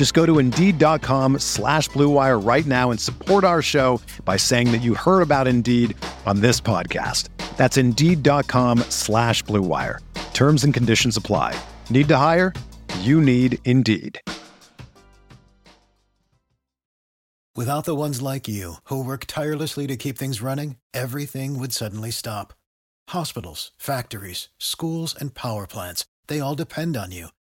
Just go to Indeed.com slash BlueWire right now and support our show by saying that you heard about Indeed on this podcast. That's Indeed.com slash BlueWire. Terms and conditions apply. Need to hire? You need Indeed. Without the ones like you, who work tirelessly to keep things running, everything would suddenly stop. Hospitals, factories, schools, and power plants, they all depend on you.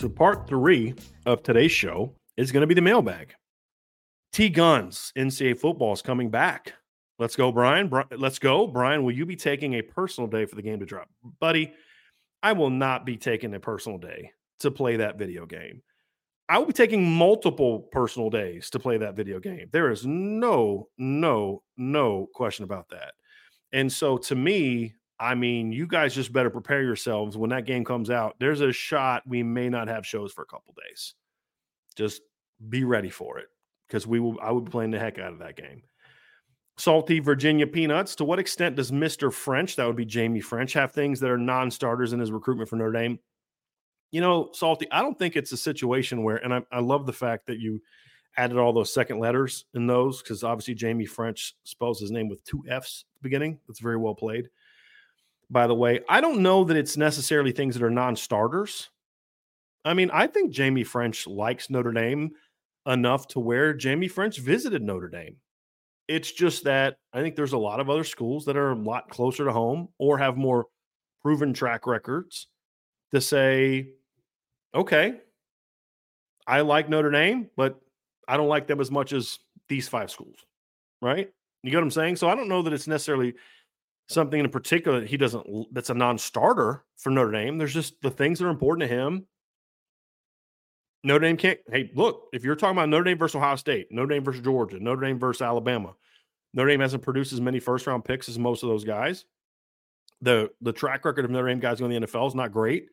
So, part three of today's show is going to be the mailbag. T Guns, NCAA football is coming back. Let's go, Brian. Bri- let's go. Brian, will you be taking a personal day for the game to drop? Buddy, I will not be taking a personal day to play that video game. I will be taking multiple personal days to play that video game. There is no, no, no question about that. And so to me, I mean, you guys just better prepare yourselves when that game comes out. There's a shot we may not have shows for a couple days. Just be ready for it because we will. I would be playing the heck out of that game. Salty Virginia Peanuts. To what extent does Mr. French, that would be Jamie French, have things that are non starters in his recruitment for Notre Dame? You know, Salty, I don't think it's a situation where, and I, I love the fact that you added all those second letters in those because obviously Jamie French spells his name with two F's at the beginning. That's very well played. By the way, I don't know that it's necessarily things that are non starters. I mean, I think Jamie French likes Notre Dame enough to where Jamie French visited Notre Dame. It's just that I think there's a lot of other schools that are a lot closer to home or have more proven track records to say, okay, I like Notre Dame, but I don't like them as much as these five schools. Right? You get what I'm saying? So I don't know that it's necessarily something in particular that he doesn't that's a non-starter for Notre Dame. There's just the things that are important to him. Notre Dame can't. Hey, look, if you're talking about Notre Dame versus Ohio State, Notre Dame versus Georgia, Notre Dame versus Alabama, Notre Dame hasn't produced as many first round picks as most of those guys. The the track record of Notre Dame guys going to the NFL is not great.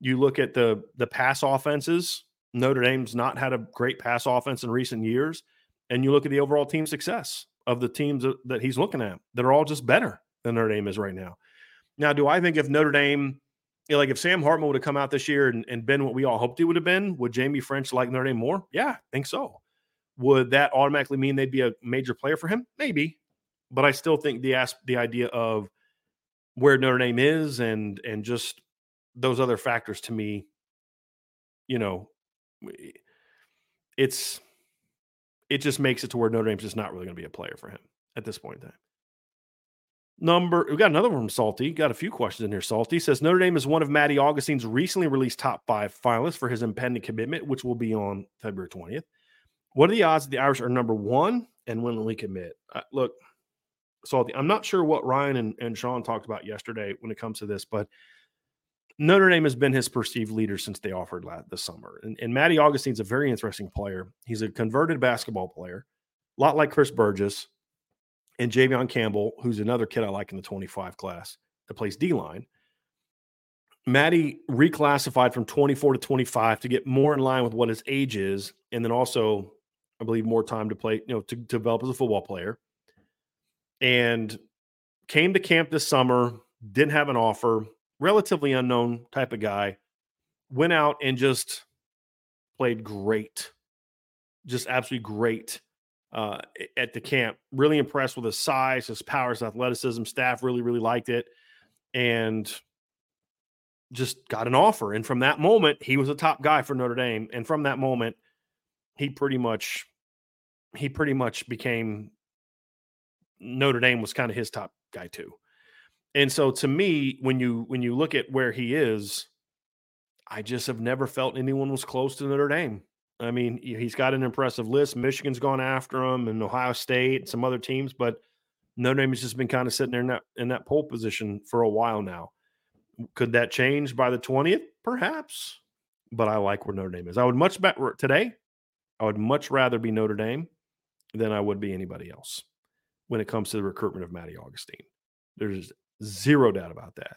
You look at the the pass offenses. Notre Dame's not had a great pass offense in recent years, and you look at the overall team success of the teams that, that he's looking at that are all just better than Notre Dame is right now. Now, do I think if Notre Dame, you know, like if Sam Hartman would have come out this year and, and been what we all hoped he would have been, would Jamie French like Notre Dame more? Yeah, I think so. Would that automatically mean they'd be a major player for him? Maybe, but I still think the the idea of where Notre Dame is and and just those other factors to me, you know, it's it just makes it to where Notre Dame's just not really going to be a player for him at this point in time. Number, we got another one from Salty. Got a few questions in here. Salty says Notre Dame is one of Maddie Augustine's recently released top five finalists for his impending commitment, which will be on February 20th. What are the odds that the Irish are number one and when will he commit? Uh, look, Salty, I'm not sure what Ryan and, and Sean talked about yesterday when it comes to this, but Notre Dame has been his perceived leader since they offered last this summer. And, and Maddie Augustine's a very interesting player. He's a converted basketball player, a lot like Chris Burgess and Javion Campbell, who's another kid I like in the 25 class that plays D line. Maddie reclassified from 24 to 25 to get more in line with what his age is, and then also, I believe, more time to play, you know, to, to develop as a football player. And came to camp this summer, didn't have an offer, relatively unknown type of guy, went out and just played great, just absolutely great uh, at the camp. Really impressed with his size, his power, his athleticism. Staff really, really liked it. And just got an offer. And from that moment, he was a top guy for Notre Dame. And from that moment, he pretty much he pretty much became Notre Dame was kind of his top guy too. And so to me, when you when you look at where he is, I just have never felt anyone was close to Notre Dame. I mean, he's got an impressive list. Michigan's gone after him, and Ohio State, and some other teams, but Notre Dame has just been kind of sitting there in that in that pole position for a while now. Could that change by the 20th? Perhaps. But I like where Notre Dame is. I would much better today, I would much rather be Notre Dame than I would be anybody else when it comes to the recruitment of Matty Augustine. There's zero doubt about that.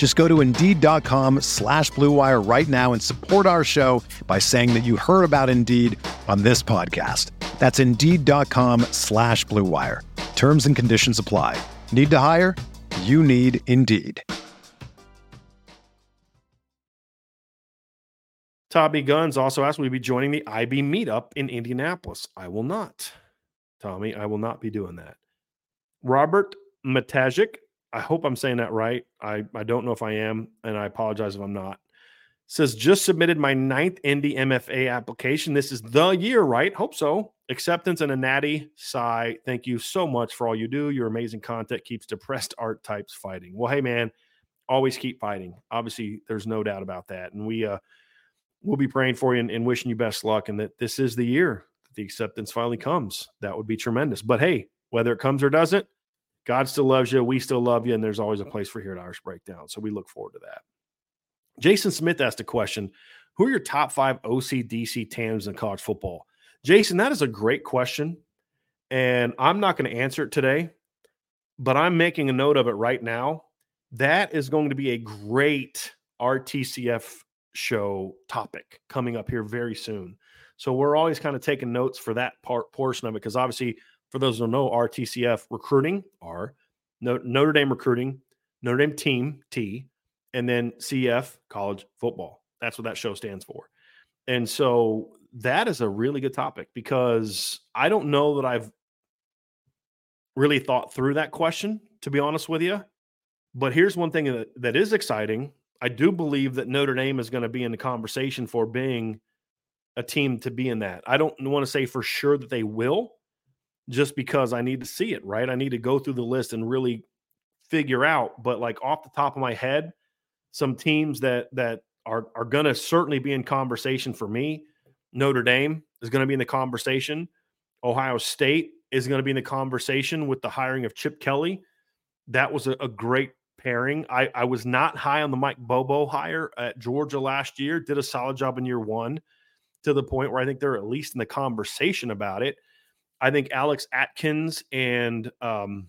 Just go to Indeed.com slash BlueWire right now and support our show by saying that you heard about Indeed on this podcast. That's Indeed.com slash BlueWire. Terms and conditions apply. Need to hire? You need Indeed. Tommy Guns also asked, Will you be joining the IB meetup in Indianapolis? I will not. Tommy, I will not be doing that. Robert Matajic, I hope I'm saying that right. I, I don't know if I am, and I apologize if I'm not. Says, just submitted my ninth Indy MFA application. This is the year, right? Hope so. Acceptance and a natty sigh. Thank you so much for all you do. Your amazing content keeps depressed art types fighting. Well, hey, man, always keep fighting. Obviously, there's no doubt about that. And we, uh, we'll be praying for you and, and, wishing you best luck and that this is the year that the acceptance finally comes. That would be tremendous. But hey, whether it comes or doesn't, God still loves you. We still love you. And there's always a place for here at Irish Breakdown. So we look forward to that. Jason Smith asked a question Who are your top five OCDC TAMs in college football? Jason, that is a great question. And I'm not going to answer it today, but I'm making a note of it right now. That is going to be a great RTCF show topic coming up here very soon. So we're always kind of taking notes for that part portion of it because obviously, for those who don't know, RTCF recruiting are Notre Dame recruiting, Notre Dame team T, and then CF college football. That's what that show stands for. And so that is a really good topic because I don't know that I've really thought through that question, to be honest with you. But here's one thing that is exciting I do believe that Notre Dame is going to be in the conversation for being a team to be in that. I don't want to say for sure that they will, just because I need to see it, right? I need to go through the list and really figure out. But like off the top of my head, some teams that that are are going to certainly be in conversation for me. Notre Dame is going to be in the conversation. Ohio State is going to be in the conversation with the hiring of Chip Kelly. That was a, a great pairing. I, I was not high on the Mike Bobo hire at Georgia last year. Did a solid job in year one to the point where I think they're at least in the conversation about it. I think Alex Atkins and um,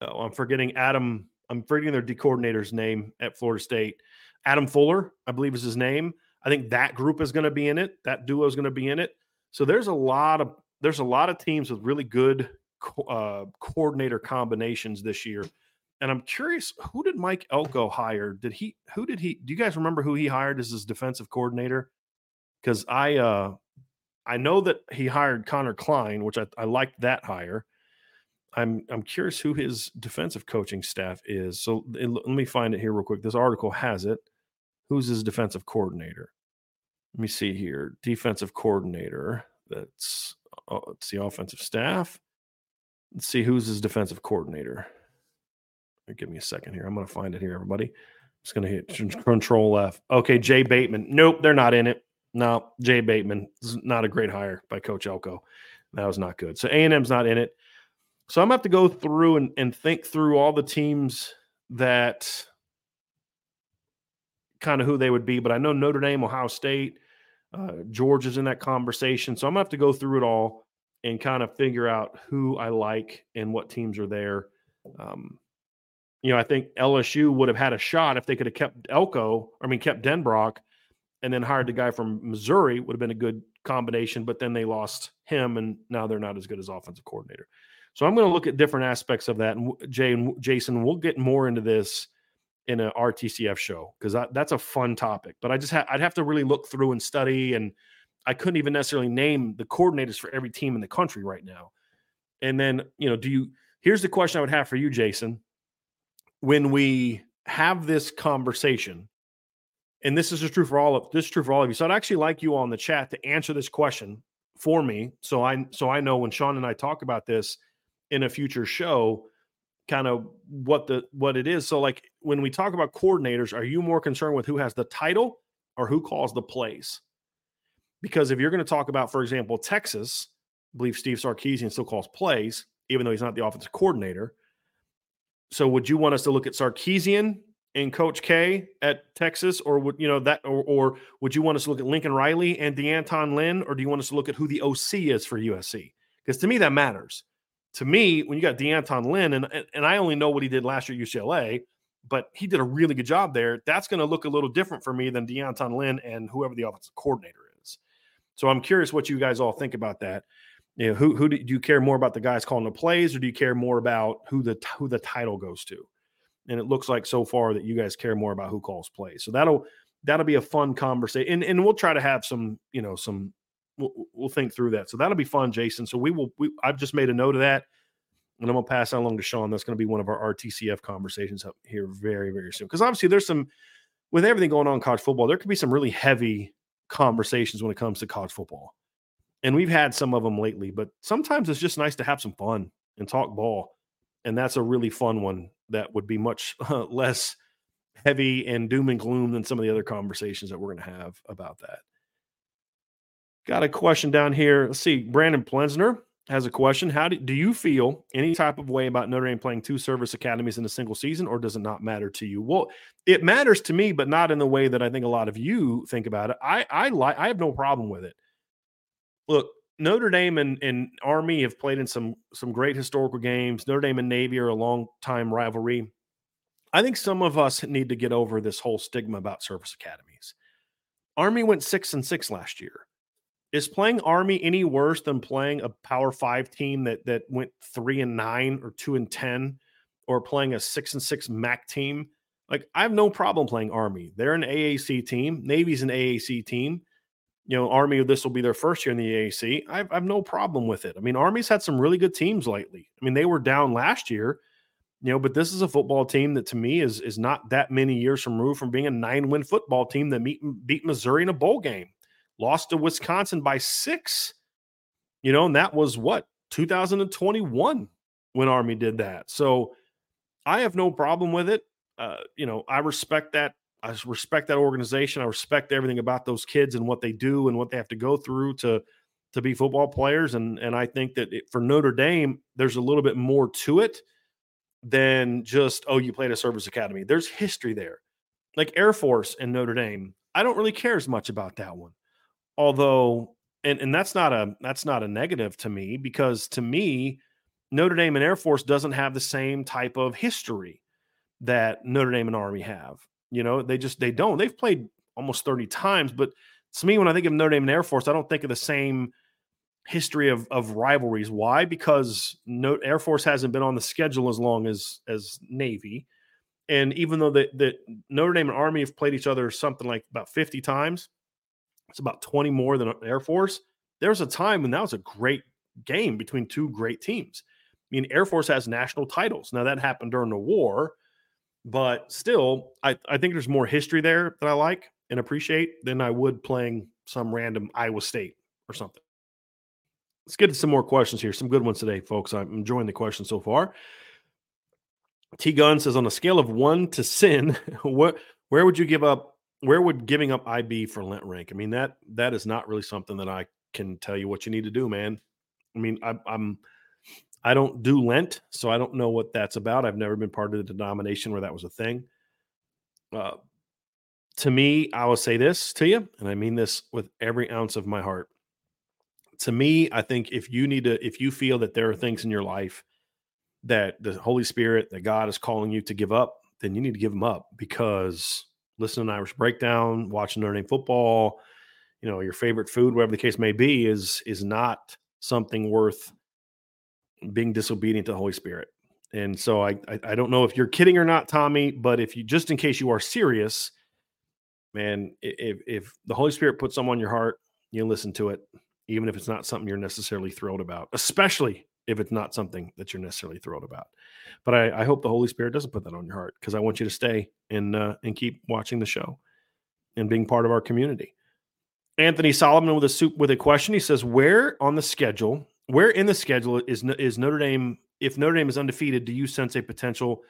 oh, I'm forgetting Adam. I'm forgetting their D coordinator's name at Florida State. Adam Fuller, I believe is his name. I think that group is going to be in it. That duo is going to be in it. So there's a lot of there's a lot of teams with really good uh, coordinator combinations this year and I'm curious, who did Mike Elko hire? Did he? Who did he? Do you guys remember who he hired as his defensive coordinator? Because I, uh I know that he hired Collin Klein, which I, I liked that hire. I'm I'm curious who his defensive coaching staff is. So let me find it here real quick. This article has it. Who's his defensive coordinator? Let me see here. Defensive coordinator. That's uh, it's the offensive staff. Let's see who's his defensive coordinator. Give me a second here. I'm going to find it here, everybody. I'm just going to hit Control F. Okay, Jay Bateman. Nope, they're not in it. No, Jay Bateman is not a great hire by Coach Elko. That was not good. So A and M's not in it. So I'm gonna have to go through and, and think through all the teams that kind of who they would be. But I know Notre Dame, Ohio State, uh, Georgia's in that conversation. So I'm gonna have to go through it all and kind of figure out who I like and what teams are there. Um, you know, I think LSU would have had a shot if they could have kept Elko, I mean, kept Denbrock and then hired the guy from Missouri would have been a good combination, but then they lost him, and now they're not as good as offensive coordinator. So I'm going to look at different aspects of that. And Jay and Jason, we'll get more into this in a RTCF show because that's a fun topic. But I just ha- I'd have to really look through and study, and I couldn't even necessarily name the coordinators for every team in the country right now. And then you know, do you? Here's the question I would have for you, Jason. When we have this conversation, and this is just true for all of this is true for all of you. So I'd actually like you on the chat to answer this question for me, so I so I know when Sean and I talk about this in a future show, kind of what the what it is. So like when we talk about coordinators, are you more concerned with who has the title or who calls the plays? Because if you're going to talk about, for example, Texas, I believe Steve Sarkisian still calls plays, even though he's not the offensive coordinator. So would you want us to look at Sarkisian and Coach K at Texas, or would you know that, or, or would you want us to look at Lincoln Riley and D'Anton Lynn, or do you want us to look at who the OC is for USC? Because to me, that matters. To me, when you got D'Anton Lynn, and and I only know what he did last year at UCLA, but he did a really good job there. That's going to look a little different for me than D'Anton Lynn and whoever the offensive coordinator is. So I'm curious what you guys all think about that. You know, who who do, do you care more about the guys calling the plays, or do you care more about who the who the title goes to? And it looks like so far that you guys care more about who calls plays. So that'll that'll be a fun conversation, and, and we'll try to have some you know some we'll, we'll think through that. So that'll be fun, Jason. So we will. We, I've just made a note of that, and I'm gonna pass that along to Sean. That's to be one of our RTCF conversations up here very very soon because obviously there's some with everything going on in college football. There could be some really heavy conversations when it comes to college football. And we've had some of them lately, but sometimes it's just nice to have some fun and talk ball. And that's a really fun one that would be much less heavy and doom and gloom than some of the other conversations that we're going to have about that. Got a question down here. Let's see. Brandon Plensner has a question. How do, do you feel any type of way about Notre Dame playing two service academies in a single season, or does it not matter to you? Well, it matters to me, but not in the way that I think a lot of you think about it. I I like I have no problem with it. Look, Notre Dame and, and Army have played in some some great historical games. Notre Dame and Navy are a long time rivalry. I think some of us need to get over this whole stigma about service academies. Army went six and six last year. Is playing Army any worse than playing a Power Five team that that went three and nine or two and ten, or playing a six and six MAC team? Like I have no problem playing Army. They're an AAC team. Navy's an AAC team you know, Army, this will be their first year in the AAC. I have, I have no problem with it. I mean, Army's had some really good teams lately. I mean, they were down last year, you know, but this is a football team that to me is is not that many years from removed from being a nine win football team that meet, beat Missouri in a bowl game, lost to Wisconsin by six, you know, and that was what 2021 when Army did that. So I have no problem with it. Uh, you know, I respect that I respect that organization. I respect everything about those kids and what they do and what they have to go through to to be football players. And and I think that it, for Notre Dame, there's a little bit more to it than just oh, you played a service academy. There's history there, like Air Force and Notre Dame. I don't really care as much about that one, although and and that's not a that's not a negative to me because to me Notre Dame and Air Force doesn't have the same type of history that Notre Dame and Army have. You know, they just they don't. They've played almost 30 times, but to me, when I think of Notre Dame and Air Force, I don't think of the same history of, of rivalries. Why? Because no, Air Force hasn't been on the schedule as long as as Navy. And even though the, the Notre Dame and Army have played each other something like about 50 times, it's about 20 more than Air Force. There's a time when that was a great game between two great teams. I mean, Air Force has national titles. Now that happened during the war, but still, I, I think there's more history there that I like and appreciate than I would playing some random Iowa State or something. Let's get to some more questions here. Some good ones today, folks. I'm enjoying the questions so far. T Gun says on a scale of one to sin, what where would you give up? Where would giving up IB for Lent rank? I mean that that is not really something that I can tell you what you need to do, man. I mean I, I'm I don't do Lent, so I don't know what that's about. I've never been part of the denomination where that was a thing. Uh, to me, I will say this to you, and I mean this with every ounce of my heart. To me, I think if you need to, if you feel that there are things in your life that the Holy Spirit, that God is calling you to give up, then you need to give them up because listening to Irish Breakdown, watching Notre Dame football, you know, your favorite food, whatever the case may be, is is not something worth being disobedient to the Holy Spirit. And so I, I, I don't know if you're kidding or not, Tommy, but if you just in case you are serious, man, if if the Holy Spirit puts something on your heart, you listen to it, even if it's not something you're necessarily thrilled about, especially if it's not something that you're necessarily thrilled about. But I, I hope the Holy Spirit doesn't put that on your heart because I want you to stay and uh, and keep watching the show and being part of our community. Anthony Solomon with a soup with a question. He says, "Where on the schedule? Where in the schedule is is Notre Dame? If Notre Dame is undefeated, do you sense a potential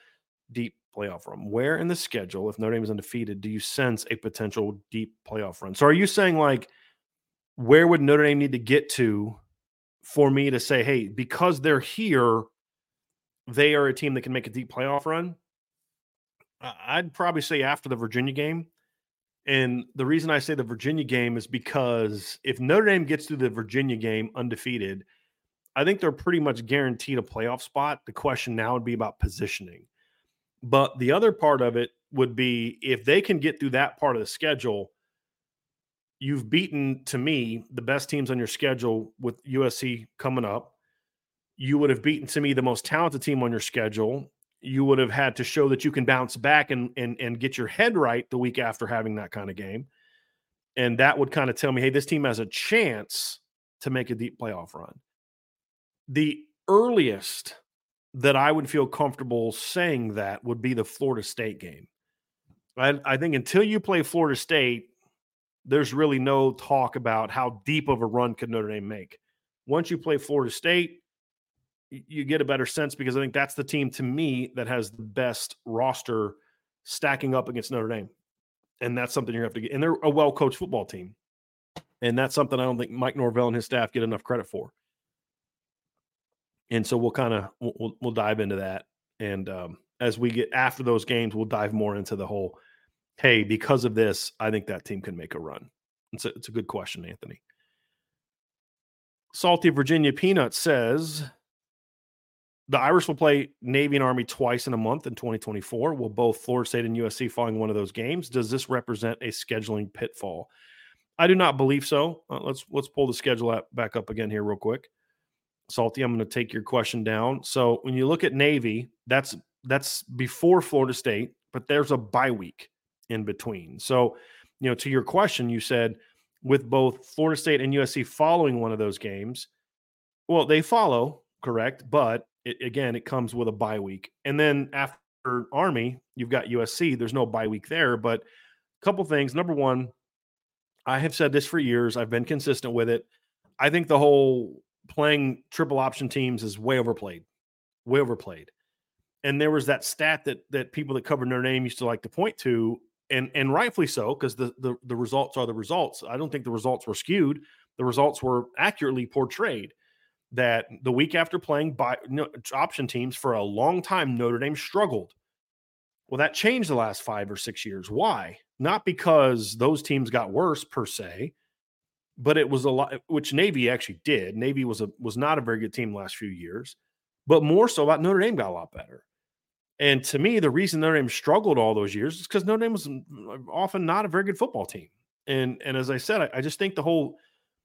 deep playoff run? Where in the schedule, if Notre Dame is undefeated, do you sense a potential deep playoff run? So, are you saying like, where would Notre Dame need to get to for me to say, hey, because they're here, they are a team that can make a deep playoff run. I'd probably say after the Virginia game. And the reason I say the Virginia game is because if Notre Dame gets through the Virginia game undefeated, I think they're pretty much guaranteed a playoff spot. The question now would be about positioning. But the other part of it would be if they can get through that part of the schedule, you've beaten to me the best teams on your schedule with USC coming up. You would have beaten to me the most talented team on your schedule. You would have had to show that you can bounce back and and and get your head right the week after having that kind of game. And that would kind of tell me, hey, this team has a chance to make a deep playoff run. The earliest that I would feel comfortable saying that would be the Florida State game. I, I think until you play Florida State, there's really no talk about how deep of a run could Notre Dame make. Once you play Florida State, you get a better sense because I think that's the team to me that has the best roster stacking up against Notre Dame. And that's something you have to get. And they're a well coached football team. And that's something I don't think Mike Norvell and his staff get enough credit for. And so we'll kind of we'll, we'll dive into that. And um, as we get after those games, we'll dive more into the whole hey, because of this, I think that team can make a run? It's a, it's a good question, Anthony. Salty Virginia Peanut says the Irish will play Navy and Army twice in a month in 2024. Will both Florida State and USC following one of those games? Does this represent a scheduling pitfall? I do not believe so. Uh, let's let's pull the schedule back up again here real quick. Salty, I'm going to take your question down. So when you look at Navy, that's that's before Florida State, but there's a bye week in between. So, you know, to your question, you said with both Florida State and USC following one of those games, well, they follow, correct? But it, again, it comes with a bye week. And then after Army, you've got USC. There's no bye week there. But a couple things. Number one, I have said this for years. I've been consistent with it. I think the whole playing triple option teams is way overplayed, way overplayed. And there was that stat that that people that covered Notre Dame used to like to point to and and rightfully so because the, the the results are the results. I don't think the results were skewed. The results were accurately portrayed. That the week after playing by no, option teams for a long time, Notre Dame struggled. Well, that changed the last five or six years. Why? Not because those teams got worse per se, but it was a lot, which Navy actually did. Navy was a was not a very good team last few years, but more so about Notre Dame got a lot better. And to me, the reason Notre Dame struggled all those years is because Notre Dame was often not a very good football team. And and as I said, I, I, just think the whole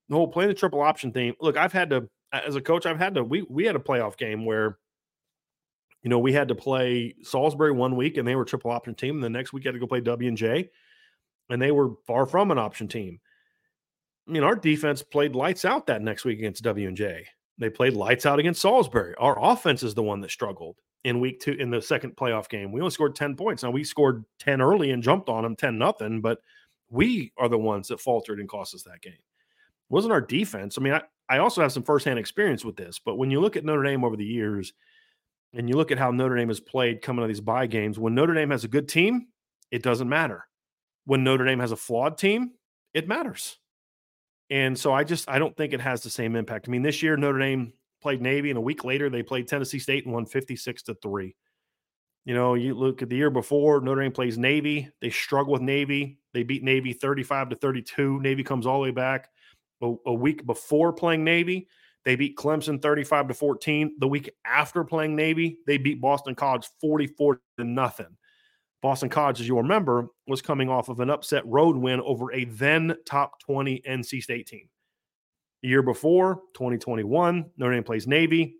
the whole playing the triple option thing. Look, I've had to as a coach, I've had to we we had a playoff game where you know we had to play Salisbury one week and they were triple option team, and the next week we had to go play W and J, and they were far from an option team. I mean, our defense played lights out that next week against W and J. They played lights out against Salisbury. Our offense is the one that struggled in week two in the second playoff game. We only scored 10 points. Now we scored 10 early and jumped on them 10 nothing, but we are the ones that faltered and cost us that game. It wasn't our defense. I mean, I, I also have some firsthand experience with this, but when you look at Notre Dame over the years and you look at how Notre Dame has played coming to these bye games, when Notre Dame has a good team, it doesn't matter. When Notre Dame has a flawed team, it matters. And so I just I don't think it has the same impact. I mean, this year Notre Dame played Navy, and a week later they played Tennessee State and won 56 to 3. You know, you look at the year before, Notre Dame plays Navy. They struggle with Navy. They beat Navy 35 to 32. Navy comes all the way back. A, a week before playing Navy, they beat Clemson 35 to 14. The week after playing Navy, they beat Boston College 44 to nothing. Boston College, as you'll remember, was coming off of an upset road win over a then top 20 NC State team. The year before, 2021, Notre Dame plays Navy.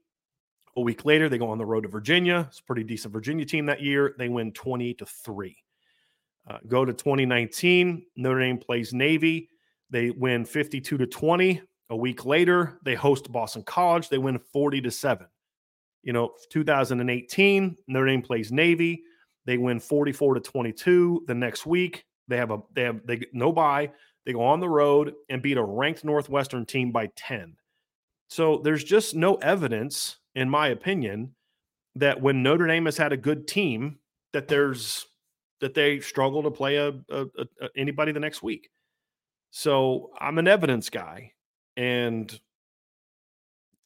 A week later, they go on the road to Virginia. It's a pretty decent Virginia team that year. They win 20 to 3. Uh, go to 2019, Notre Dame plays Navy. They win 52 to 20. A week later, they host Boston College. They win 40 to 7. You know, 2018, Notre Dame plays Navy. They win 44 to 22 the next week. They have a they have they no buy. They go on the road and beat a ranked Northwestern team by 10. So there's just no evidence, in my opinion, that when Notre Dame has had a good team, that there's that they struggle to play a, a, a anybody the next week. So I'm an evidence guy, and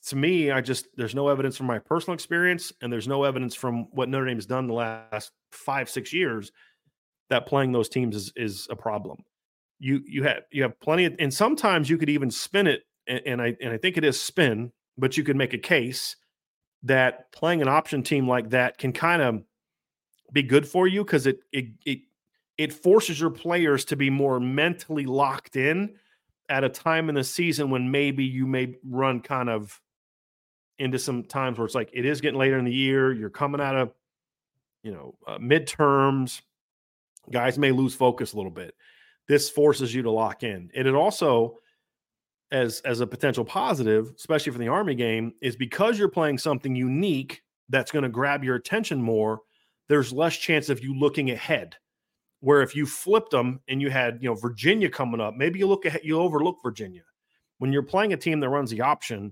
to me, I just there's no evidence from my personal experience, and there's no evidence from what Notre Dame has done the last five six years that playing those teams is is a problem. You you have you have plenty of, and sometimes you could even spin it, and, and I and I think it is spin, but you could make a case that playing an option team like that can kind of be good for you because it it it it forces your players to be more mentally locked in at a time in the season when maybe you may run kind of into some times where it's like it is getting later in the year. You're coming out of, you know, uh, midterms. Guys may lose focus a little bit. This forces you to lock in, and it also, as as a potential positive, especially for the Army game, is because you're playing something unique that's going to grab your attention more. There's less chance of you looking ahead. Where if you flipped them and you had, you know, Virginia coming up, maybe you look ahead, you overlook Virginia. When you're playing a team that runs the option,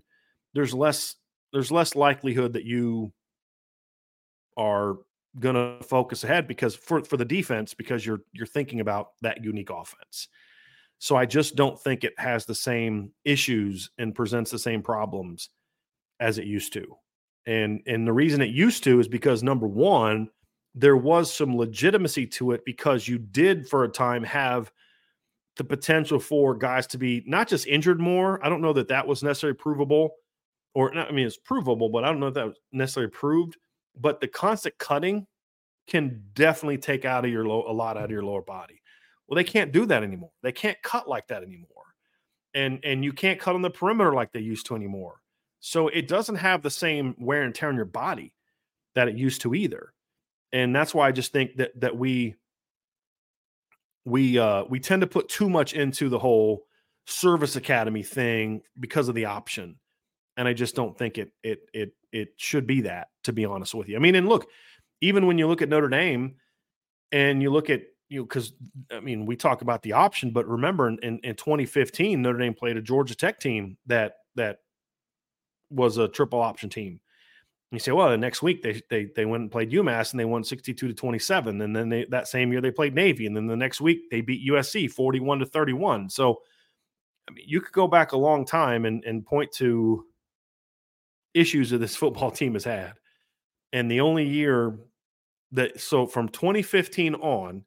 there's less there's less likelihood that you are going to focus ahead because for for the defense because you're you're thinking about that unique offense. So I just don't think it has the same issues and presents the same problems as it used to. And and the reason it used to is because number 1 there was some legitimacy to it because you did for a time have the potential for guys to be not just injured more. I don't know that that was necessarily provable or I mean, it's provable, but I don't know if that was necessarily proved. But the constant cutting can definitely take out of your low, a lot out of your lower body. Well, they can't do that anymore. They can't cut like that anymore, and and you can't cut on the perimeter like they used to anymore. So it doesn't have the same wear and tear on your body that it used to either, and that's why I just think that that we we uh we tend to put too much into the whole service academy thing because of the option and I just don't think it it it it should be that. To be honest with you, I mean, and look, even when you look at Notre Dame, and you look at you know, because I mean, we talk about the option, but remember in, in, in 2015, Notre Dame played a Georgia Tech team that that was a triple option team. And you say, well, the next week they they they went and played UMass and they won 62 to 27. And then they that same year they played Navy. And then the next week they beat USC 41 to 31. So I mean, you could go back a long time and, and point to issues that this football team has had. And the only year that, so from 2015 on,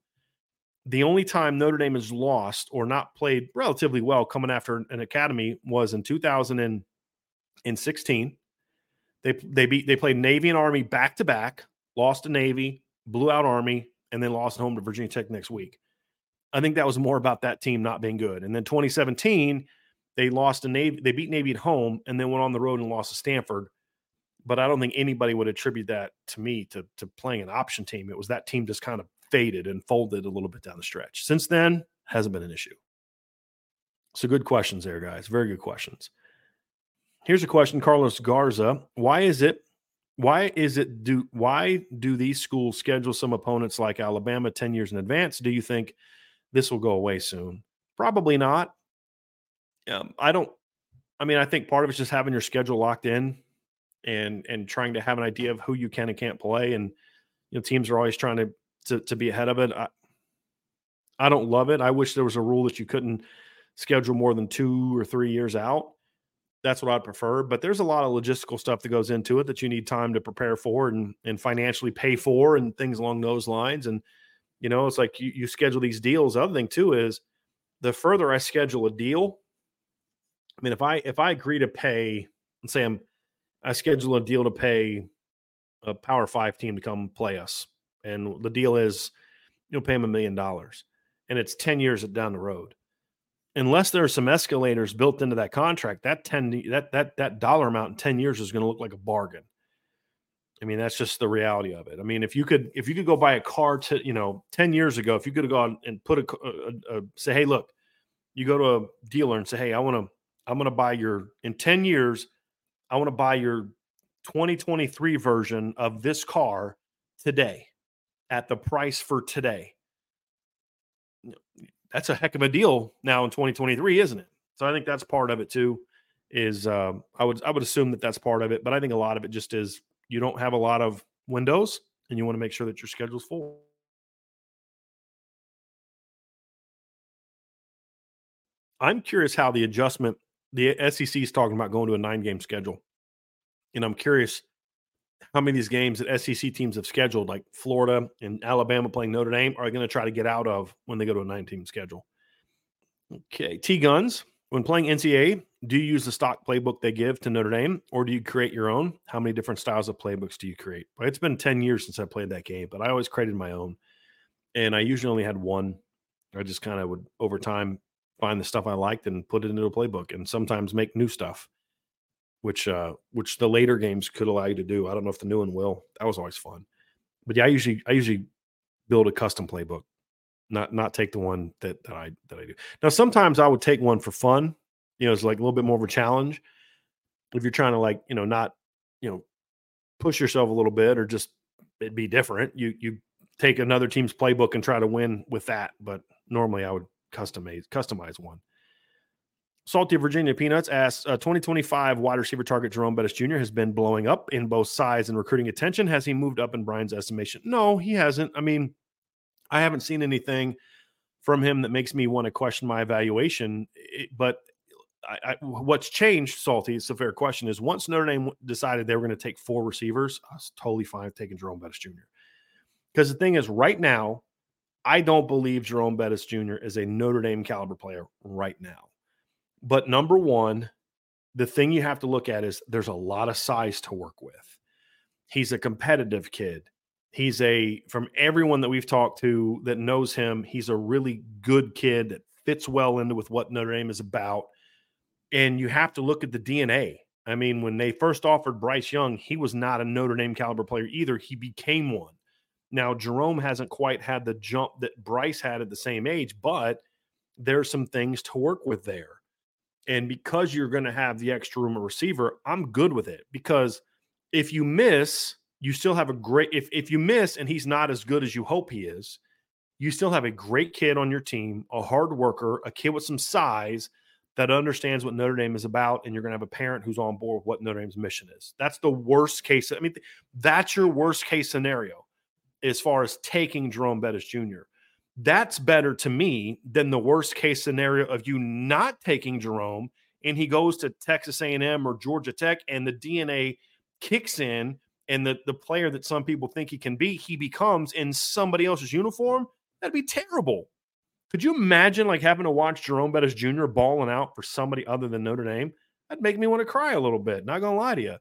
the only time Notre Dame has lost or not played relatively well coming after an academy was in 2016. They they beat they played Navy and Army back to back, lost to Navy, blew out Army, and then lost home to Virginia Tech next week. I think that was more about that team not being good. And then 2017, they lost to Navy. They beat Navy at home and then went on the road and lost to Stanford. But I don't think anybody would attribute that to me to, to playing an option team. It was that team just kind of faded and folded a little bit down the stretch. Since then, hasn't been an issue. So good questions there, guys. Very good questions. Here's a question, Carlos Garza. Why is it why is it do why do these schools schedule some opponents like Alabama 10 years in advance? Do you think this will go away soon? Probably not. Um, I don't I mean, I think part of it's just having your schedule locked in and and trying to have an idea of who you can and can't play. And you know, teams are always trying to to, to be ahead of it. I, I don't love it. I wish there was a rule that you couldn't schedule more than two or three years out. That's what I'd prefer. But there's a lot of logistical stuff that goes into it that you need time to prepare for and and financially pay for and things along those lines. And you know, it's like you, you schedule these deals. The other thing too is the further I schedule a deal, I mean, if I if I agree to pay, let's say I'm I schedule a deal to pay a Power Five team to come play us, and the deal is you'll pay them a million dollars, and it's ten years down the road. Unless there are some escalators built into that contract, that ten that that that dollar amount in ten years is going to look like a bargain. I mean, that's just the reality of it. I mean, if you could if you could go buy a car to you know ten years ago, if you could have gone and put a, a, a say, hey, look, you go to a dealer and say, hey, I want to I'm going to buy your in 10 years, I want to buy your 2023 version of this car today at the price for today. That's a heck of a deal now in 2023, isn't it? So I think that's part of it too. Is uh, I would I would assume that that's part of it, but I think a lot of it just is you don't have a lot of windows, and you want to make sure that your schedule's full. I'm curious how the adjustment the SEC is talking about going to a nine game schedule. And I'm curious how many of these games that SEC teams have scheduled, like Florida and Alabama playing Notre Dame, are going to try to get out of when they go to a nine team schedule. Okay. T Guns, when playing NCAA, do you use the stock playbook they give to Notre Dame or do you create your own? How many different styles of playbooks do you create? Well, it's been 10 years since I played that game, but I always created my own. And I usually only had one. I just kind of would, over time, find the stuff I liked and put it into a playbook, and sometimes make new stuff, which uh, which the later games could allow you to do. I don't know if the new one will. That was always fun, but yeah, I usually I usually build a custom playbook, not not take the one that that I that I do. Now sometimes I would take one for fun. You know, it's like a little bit more of a challenge. If you're trying to like you know not you know push yourself a little bit or just it be different, you you take another team's playbook and try to win with that. But normally I would customize customize one. Salty Virginia Peanuts asks, uh, 2025 wide receiver target Jerome Bettis Jr. has been blowing up in both size and recruiting attention. Has he moved up in Brian's estimation? No, he hasn't. I mean, I haven't seen anything from him that makes me want to question my evaluation. It, but I, I, what's changed, Salty, it's a fair question, is once Notre Dame decided they were going to take four receivers, I was totally fine taking Jerome Bettis Jr. Because the thing is, right now, I don't believe Jerome Bettis Jr. is a Notre Dame caliber player right now. But number one, the thing you have to look at is there's a lot of size to work with. He's a competitive kid. He's a, from everyone that we've talked to that knows him, he's a really good kid that fits well into with what Notre Dame is about. And you have to look at the DNA. I mean, when they first offered Bryce Young, he was not a Notre Dame caliber player either. He became one. Now, Jerome hasn't quite had the jump that Bryce had at the same age, but there's some things to work with there. And because you're going to have the extra room of receiver, I'm good with it because if you miss, you still have a great if if you miss and he's not as good as you hope he is, you still have a great kid on your team, a hard worker, a kid with some size that understands what Notre Dame is about, and you're going to have a parent who's on board with what Notre Dame's mission is. That's the worst case. I mean, that's your worst case scenario as far as taking Jerome Bettis Jr. That's better to me than the worst case scenario of you not taking Jerome and he goes to Texas A&M or Georgia Tech and the DNA kicks in and the, the player that some people think he can be, he becomes in somebody else's uniform. That'd be terrible. Could you imagine like having to watch Jerome Bettis Jr. balling out for somebody other than Notre Dame? That'd make me want to cry a little bit. Not gonna lie to you.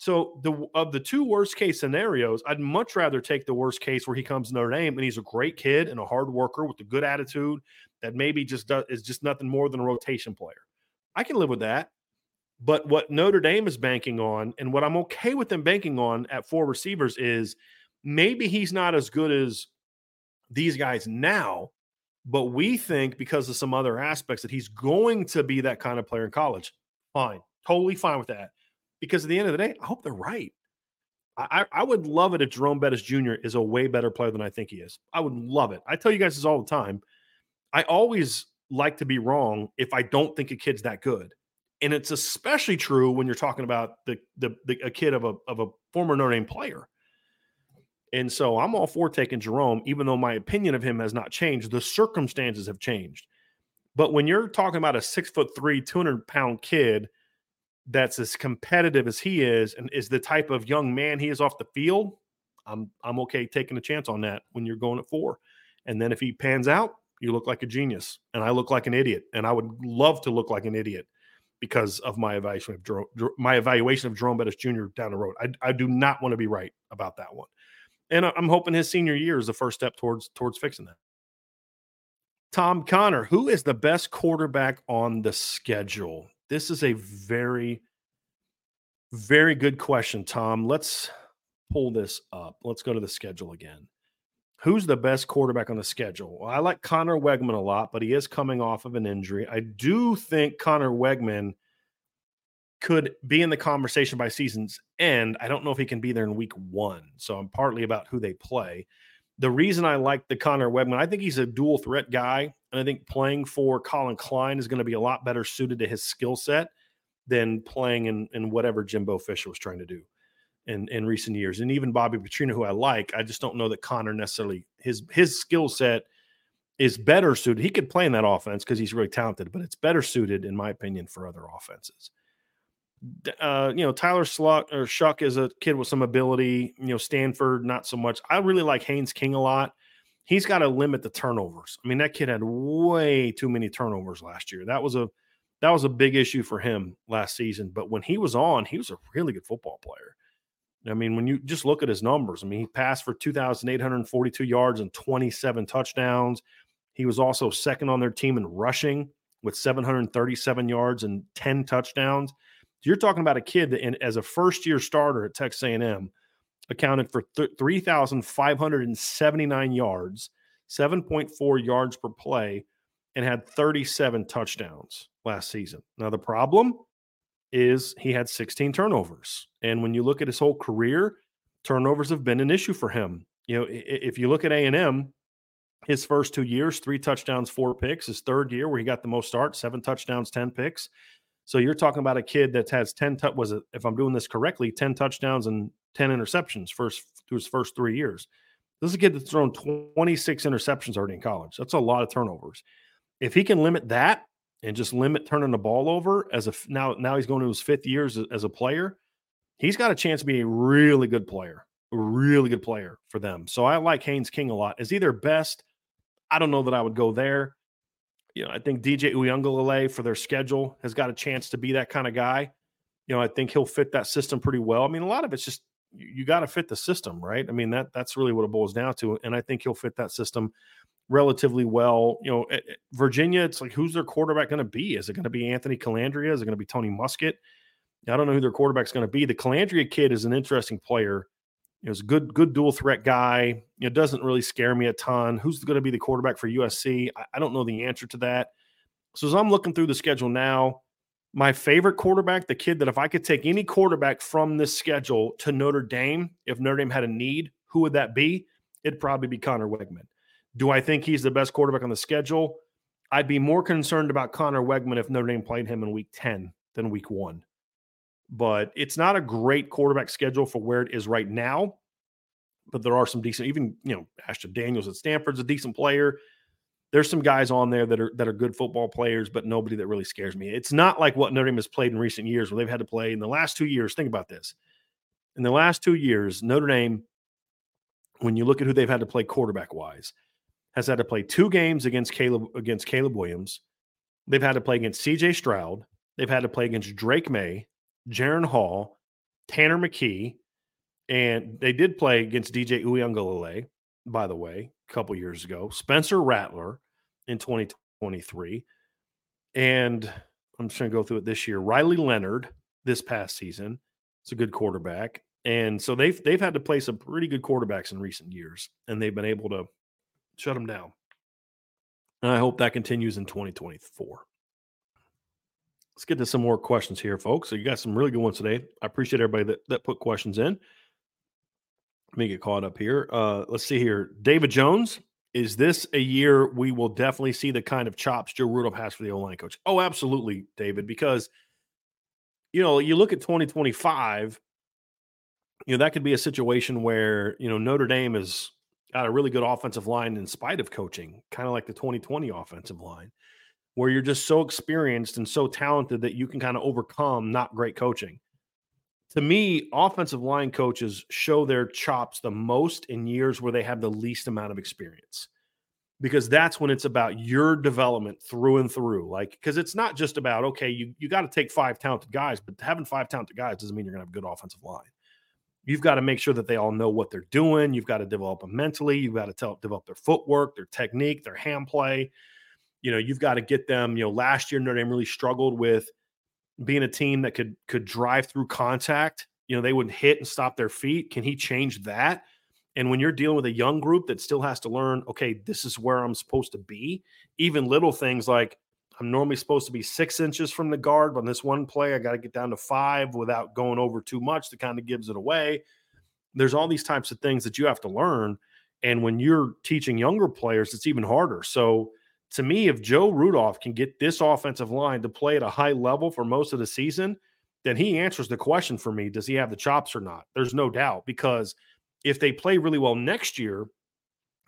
So the of the two worst case scenarios, I'd much rather take the worst case where he comes to Notre Dame and he's a great kid and a hard worker with a good attitude that maybe just does, is just nothing more than a rotation player. I can live with that. But what Notre Dame is banking on, and what I'm okay with them banking on at four receivers, is maybe he's not as good as these guys now, But we think because of some other aspects that he's going to be that kind of player in college. Fine. Totally fine with that. Because at the end of the day, I hope they're right. I, I would love it if Jerome Bettis Jr. is a way better player than I think he is. I would love it. I tell you guys this all the time. I always like to be wrong if I don't think a kid's that good. And it's especially true when you're talking about the, the, the a kid of a of a former Notre Dame player. And so I'm all for taking Jerome, even though my opinion of him has not changed. The circumstances have changed. But when you're talking about a six foot three, 200 pound kid that's as competitive as he is and is the type of young man he is off the field, I'm I'm okay taking a chance on that when you're going at four. And then if he pans out, you look like a genius, and I look like an idiot, and I would love to look like an idiot because of my evaluation of Jerome, my evaluation of Jerome Bettis Jr. down the road. I, I do not want to be right about that one, and I'm hoping his senior year is the first step towards towards fixing that. Tom Connor, who is the best quarterback on the schedule? This is a very, very good question, Tom. Let's pull this up. Let's go to the schedule again. Who's the best quarterback on the schedule? Well, I like Conner Weigman a lot, but he is coming off of an injury. I do think Conner Weigman could be in the conversation by season's end. I don't know if he can be there in week one. So I'm partly about who they play. The reason I like the Conner Weigman, I think he's a dual threat guy. And I think playing for Collin Klein is going to be a lot better suited to his skill set than playing in, in whatever Jimbo Fisher was trying to do in, in recent years. And even Bobby Petrino, who I like, I just don't know that Connor necessarily his his skill set is better suited. He could play in that offense because he's really talented, but it's better suited, in my opinion, for other offenses. Uh, you know, Tyler Sluck or Shough is a kid with some ability. You know, Stanford not so much. I really like Haynes King a lot. He's got to limit the turnovers. I mean, that kid had way too many turnovers last year. That was a that was a big issue for him last season. But when he was on, he was a really good football player. I mean, when you just look at his numbers, I mean, he passed for 2,842 yards and 27 touchdowns. He was also second on their team in rushing with 737 yards and 10 touchdowns. you're talking about a kid that, in, as a first year starter at Texas A&M, accounted for th- 3,579 yards, 7.4 yards per play, and had 37 touchdowns last season. Now, the problem is he had 16 turnovers. And when you look at his whole career, turnovers have been an issue for him. You know, if you look at A&M, his first two years, three touchdowns, four picks. His third year, where he got the most starts, seven touchdowns, 10 picks. So you're talking about a kid that has 10 tu- was it if I'm doing this correctly, 10 touchdowns and 10 interceptions first through his first 3 years. This is a kid that's thrown 26 interceptions already in college. That's a lot of turnovers. If he can limit that and just limit turning the ball over as a now now he's going to his fifth years as a, player, he's got a chance to be a really good player, a really good player for them. So I like Haynes King a lot. Is he their best? I don't know that I would go there. You know, I think DJ Uiagalelei for their schedule has got a chance to be that kind of guy. You know, I think he'll fit that system pretty well. I mean, a lot of it's just you, you got to fit the system, right? I mean, that that's really what it boils down to. And I think he'll fit that system relatively well. You know, at, at Virginia, it's like who's their quarterback going to be? Is it going to be Anthony Colandrea? Is it going to be Tony Muskett? I don't know who their quarterback's going to be. The Calandria kid is an interesting player. He was a good, good dual threat guy. It doesn't really scare me a ton. Who's going to be the quarterback for USC? I, I don't know the answer to that. So as I'm looking through the schedule now, my favorite quarterback, the kid that if I could take any quarterback from this schedule to Notre Dame, if Notre Dame had a need, who would that be? It'd probably be Conner Weigman. Do I think he's the best quarterback on the schedule? I'd be more concerned about Conner Weigman if Notre Dame played him in week 10 than week one. But it's not a great quarterback schedule for where it is right now. But there are some decent, even, you know, Ashton Daniels at Stanford's a decent player. There's some guys on there that are that are good football players, but nobody that really scares me. It's not like what Notre Dame has played in recent years where they've had to play in the last two years. Think about this. In the last two years, Notre Dame, when you look at who they've had to play quarterback wise, has had to play two games against Caleb against Caleb Williams. They've had to play against CJ Stroud. They've had to play against Drake Maye, Jaren Hall, Tanner McKee, and they did play against DJ Uiagalelei, by the way, a couple years ago. Spencer Rattler in 2023. And I'm just going to go through it this year. Riley Leonard this past season. It's a good quarterback. And so they've they've had to play some pretty good quarterbacks in recent years, and they've been able to shut them down. And I hope that continues in 2024. Let's get to some more questions here, folks. So you got some really good ones today. I appreciate everybody that, that put questions in. Let me get caught up here. Uh, let's see here. David Jones, is this a year we will definitely see the kind of chops Joe Rudolph has for the O line coach? Oh, absolutely, David, because you know, you look at 2025, you know, that could be a situation where, you know, Notre Dame has got a really good offensive line in spite of coaching, kind of like the 2020 offensive line, where you're just so experienced and so talented that you can kind of overcome not great coaching to me, offensive line coaches show their chops the most in years where they have the least amount of experience. Because that's when it's about your development through and through. Like, because it's not just about, okay, you, you got to take five talented guys, but having five talented guys doesn't mean you're going to have a good offensive line. You've got to make sure that they all know what they're doing. You've got to develop them mentally. You've got to tell, develop their footwork, their technique, their hand play. You know, you've got to get them. You know, last year Notre Dame really struggled with being a team that could could drive through contact. You know, they would hit and stop their feet. Can he change that? And when you're dealing with a young group that still has to learn, okay, this is where I'm supposed to be, even little things like I'm normally supposed to be six inches from the guard, but on this one play, I got to get down to five without going over too much that kind of gives it away. There's all these types of things that you have to learn. And when you're teaching younger players, it's even harder. So to me, if Joe Rudolph can get this offensive line to play at a high level for most of the season, then he answers the question for me does he have the chops or not? There's no doubt because if they play really well next year,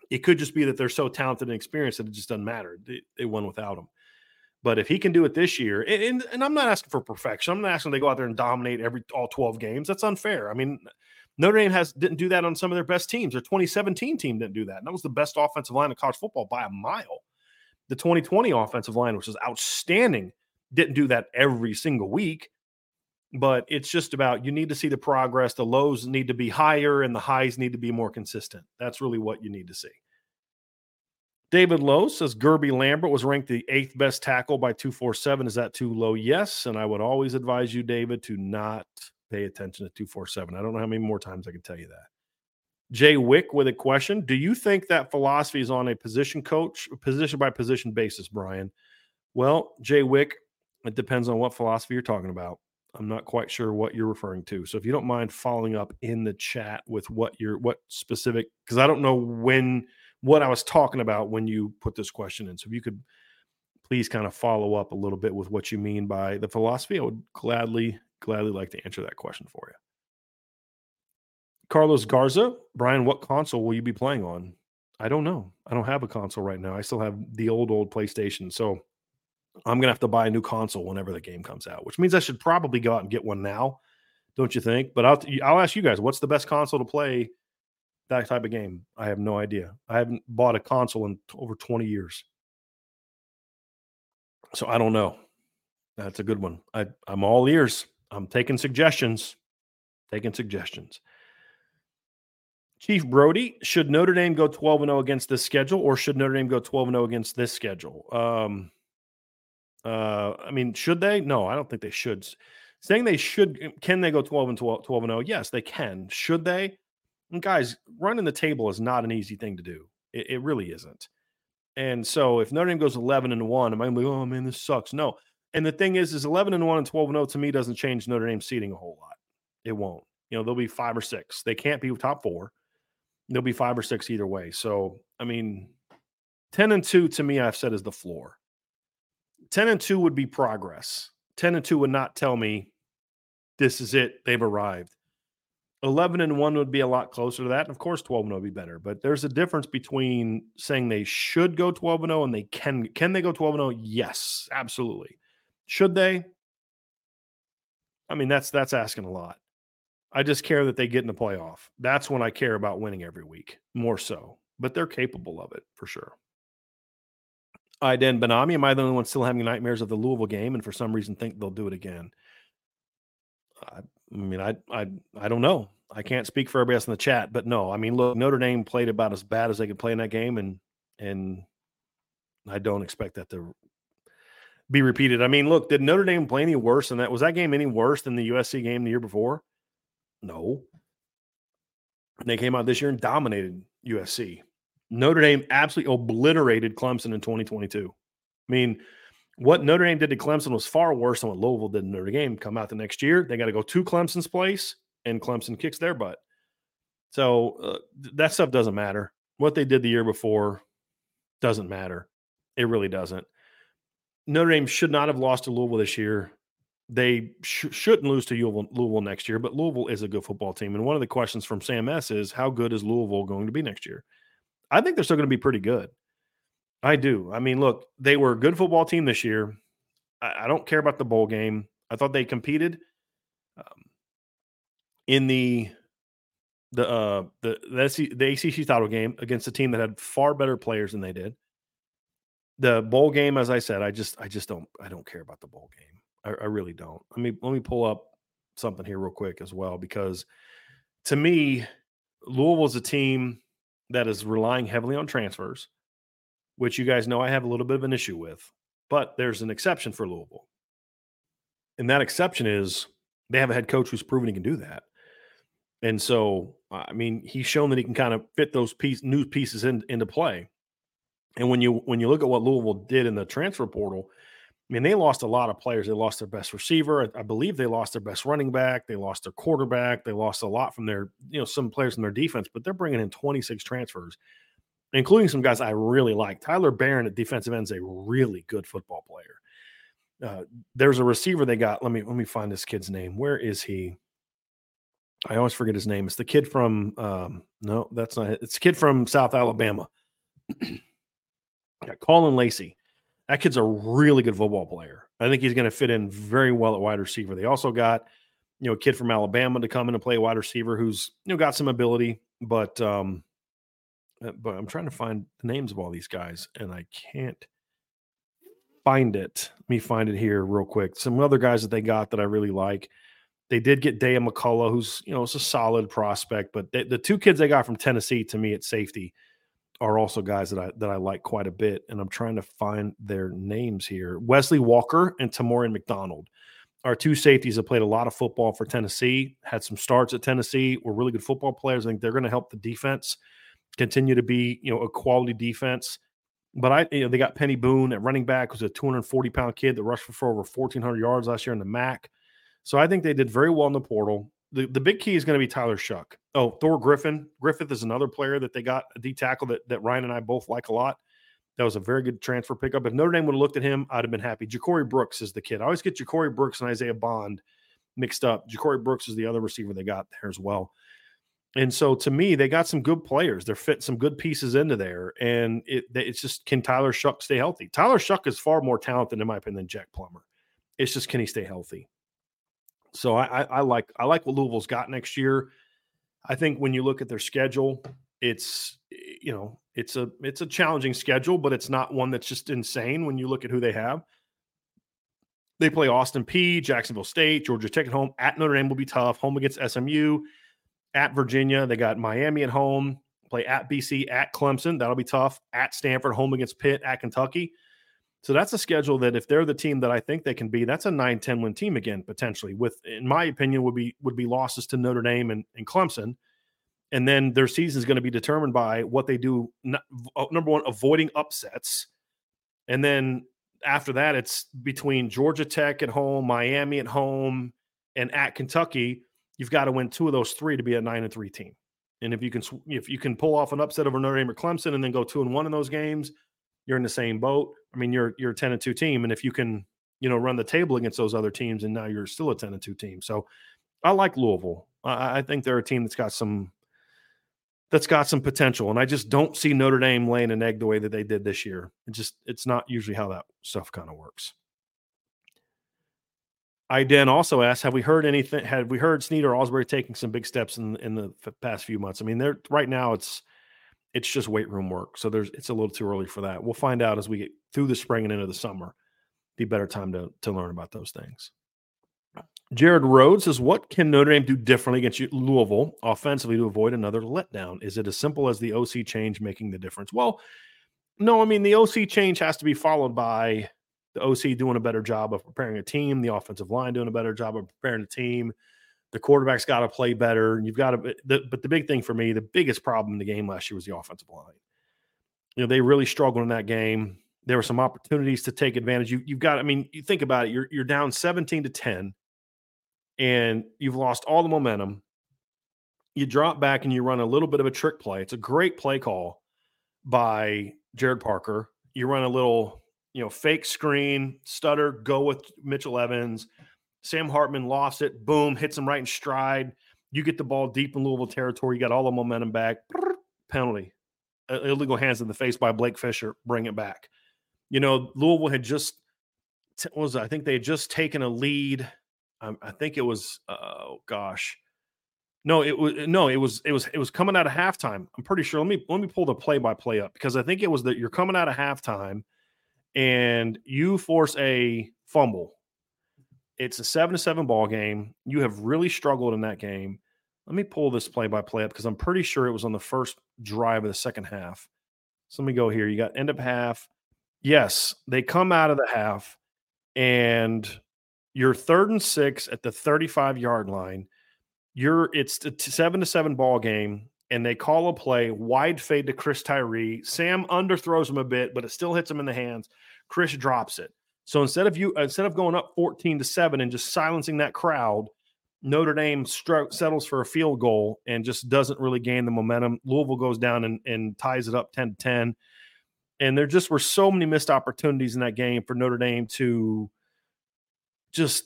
it could just be that they're so talented and experienced that it just doesn't matter. They, they won without him. But if he can do it this year, and, and, and, I'm not asking for perfection, I'm not asking they go out there and dominate every all 12 games. That's unfair. I mean, Notre Dame has didn't do that on some of their best teams. Their 2017 team didn't do that. And that was the best offensive line of college football by a mile. The 2020 offensive line, which was outstanding, didn't do that every single week. But it's just about you need to see the progress. The lows need to be higher and the highs need to be more consistent. That's really what you need to see. David Lowe says Guerby Lambert was ranked the eighth best tackle by 247. Is that too low? Yes. And I would always advise you, David, to not pay attention to 247. I don't know how many more times I can tell you that. Jay Wick with a question. Do you think that philosophy is on a position coach, position by position basis, Brian? Well, Jay Wick, it depends on what philosophy you're talking about. I'm not quite sure what you're referring to. So if you don't mind following up in the chat with what you're what specific because I don't know when what I was talking about when you put this question in. So if you could please kind of follow up a little bit with what you mean by the philosophy, I would gladly gladly like to answer that question for you. Carlos Garza, Brian, what console will you be playing on? I don't know. I don't have a console right now. I still have the old old PlayStation, so I'm gonna have to buy a new console whenever the game comes out. Which means I should probably go out and get one now, don't you think? But I'll I'll ask you guys, what's the best console to play that type of game? I have no idea. I haven't bought a console in over 20 years, so I don't know. That's a good one. I I'm all ears. I'm taking suggestions. Taking suggestions. Chief Brody, should Notre Dame go 12 and 0 against this schedule, or should Notre Dame go 12 and 0 against this schedule? Um, uh, I mean, should they? No, I don't think they should. Saying they should, um, can they go 12 and 12, 12 and 0? Yes, they can. Should they? And guys, running the table is not an easy thing to do. It, it really isn't. And so if Notre Dame goes 11 and 1, am I like, oh man, this sucks? No. And the thing is, is 11 and 1 and 12 and 0 to me doesn't change Notre Dame seating a whole lot. It won't. You know, they'll be five or six. They can't be top four There'll be five or six either way. So, I mean, 10 and 2 to me, I've said is the floor. 10 and 2 would be progress. 10 and 2 would not tell me this is it, they've arrived. 11 and 1 would be a lot closer to that. And of course, 12 and 0 would be better. But there's a difference between saying they should go 12 and 0 and they can. Can they go 12 and 0? Yes, absolutely. Should they? I mean, that's that's asking a lot. I just care that they get in the playoff. That's when I care about winning every week, more so. But they're capable of it for sure. I then Benami, am I the only one still having nightmares of the Louisville game and for some reason think they'll do it again? I, I mean, I I I don't know. I can't speak for everybody else in the chat, but no, I mean, look, Notre Dame played about as bad as they could play in that game, and and I don't expect that to be repeated. I mean, look, did Notre Dame play any worse than that? Was that game any worse than the USC game the year before? No. They came out this year and dominated USC. Notre Dame absolutely obliterated Clemson in 2022. I mean, what Notre Dame did to Clemson was far worse than what Louisville did in Notre Dame. Come out the next year, they got to go to Clemson's place, and Clemson kicks their butt. So uh, that stuff doesn't matter. What they did the year before doesn't matter. It really doesn't. Notre Dame should not have lost to Louisville this year. They sh- shouldn't lose to Louisville, Louisville next year, but Louisville is a good football team. And one of the questions from Sam S is how good is Louisville going to be next year? I think they're still going to be pretty good. I do. I mean, look, they were a good football team this year. I, I don't care about the bowl game. I thought they competed um, in the the uh the the, the ACC title game against a team that had far better players than they did. The bowl game, as I said, I just I just don't I don't care about the bowl game. I, I really don't. Let me let me pull up something here real quick as well because to me, Louisville's a team that is relying heavily on transfers, which you guys know I have a little bit of an issue with. But there's an exception for Louisville. And that exception is they have a head coach who's proven he can do that. And so, I mean, he's shown that he can kind of fit those piece, new pieces in, into play. And when you when you look at what Louisville did in the transfer portal, mean, they lost a lot of players. They lost their best receiver. I, I, believe they lost their best running back. They lost their quarterback. They lost a lot from their, you know, some players in their defense, but they're bringing in 26 transfers, including some guys I really like. Tyler Baron at defensive end is a really good football player. Uh, there's a receiver they got. Let me let me find this kid's name. Where is he? I always forget his name. It's the kid from um, no, that's not it. It's the kid from South Alabama. yeah, Caullin Lacy. That kid's a really good football player. I think he's going to fit in very well at wide receiver. They also got, you know, a kid from Alabama to come in and play wide receiver who's, you know, got some ability, but um uh, but I'm trying to find the names of all these guys and I can't find it. Let me find it here real quick. Some other guys that they got that I really like. They did get Dayo McCullough, who's you know it's a solid prospect, but they, the two kids they got from Tennessee to me at safety are also guys that I that I like quite a bit, and I'm trying to find their names here. Wesley Walker and Tamarion McDonald are two safeties that played a lot of football for Tennessee, had some starts at Tennessee, were really good football players. I think they're going to help the defense continue to be, you know, a quality defense. But I, you know, they got Peny Boone at running back, who's a 240 pound kid that rushed for over 1,400 yards last year in the MAC. So I think they did very well in the portal the, the big key is going to be Tyler Shough. Oh, Thor Griffin. Griffith is another player that they got a D tackle that, that Ryan and I both like a lot. That was a very good transfer pickup. If Notre Dame would have looked at him, I'd have been happy. Ja'Corey Brooks is the kid. I always get Ja'Corey Brooks and Isaiah Bond mixed up. Ja'Corey Brooks is the other receiver they got there as well. And so to me, they got some good players. They're fitting some good pieces into there. And it, it's just, can Tyler Shough stay healthy? Tyler Shough is far more talented, in my opinion, than Jack Plummer. It's just, can he stay healthy? So I, I, I like I like what Louisville's got next year. I think when you look at their schedule, it's you know it's a it's a challenging schedule, but it's not one that's just insane when you look at who they have. They play Austin Peay, Jacksonville State, Georgia Tech at home. At Notre Dame will be tough. Home against SMU. At Virginia, they got Miami at home. Play at BC, at Clemson. That'll be tough. At Stanford, home against Pitt, at Kentucky. So that's a schedule that if they're the team that I think they can be, that's a 9-10 win team again, potentially, with in my opinion, would be would be losses to Notre Dame and, and Clemson. And then their season is going to be determined by what they do. Uh, number one, avoiding upsets. And then after that, it's between Georgia Tech at home, Miami at home, and at Kentucky. You've got to win two of those three to be a nine and three team. And if you can if you can pull off an upset over Notre Dame or Clemson and then go two and one in those games, you're in the same boat. I mean, you're you're a 10 and 2 team. And if you can, you know, run the table against those other teams, and now you're still a 10 and 2 team. So I like Louisville. I, I think they're a team that's got some that's got some potential. And I just don't see Notre Dame laying an egg the way that they did this year. It just it's not usually how that stuff kind of works. I then also asked, have we heard anything? Have we heard Snead or Osbury taking some big steps in in the past few months? I mean, they're right now it's it's just weight room work. So there's it's a little too early for that. We'll find out as we get through the spring and into the summer. Be better time to to learn about those things. Jared Rhodes says, "What can Notre Dame do differently against Louisville offensively to avoid another letdown? Is it as simple as the OC change making the difference?" Well, no. I mean, the OC change has to be followed by the OC doing a better job of preparing a team, the offensive line doing a better job of preparing a team, the quarterback's got to play better. You've got to, but the big thing for me, the biggest problem in the game last year was the offensive line. you know, they really struggled in that game. There were some opportunities to take advantage. You, you've got, I mean, you think about it, you're, you're down 17 to 10, and you've lost all the momentum. You drop back and you run a little bit of a trick play. It's a great play call by Gerad Parker. You run a little, you know, fake screen, stutter, go with Mitchell Evans. Sam Hartman lost it, boom, hits him right in stride. You get the ball deep in Louisville territory. You got all the momentum back. Penalty. Illegal hands in the face by Blake Fisher. Bring it back. You know, Louisville had just was I think they had just taken a lead. Um, I think it was oh gosh, no, it was no, it was it was it was coming out of halftime. I'm pretty sure. Let me let me pull the play by play up because I think it was that you're coming out of halftime and you force a fumble. It's a seven to seven ball game. You have really struggled in that game. Let me pull this play by play up because I'm pretty sure it was on the first drive of the second half. So let me go here. You got end of half. Yes, they come out of the half and you're third and six at the 35 yard line. You're it's a seven to seven ball game, and they call a play wide fade to Chris Tyree. Sam underthrows him a bit, but it still hits him in the hands. Chris drops it. So instead of you instead of going up 14 to 7 and just silencing that crowd, Notre Dame settles for a field goal and just doesn't really gain the momentum. Louisville goes down and, and ties it up 10 to 10. And there just were so many missed opportunities in that game for Notre Dame to just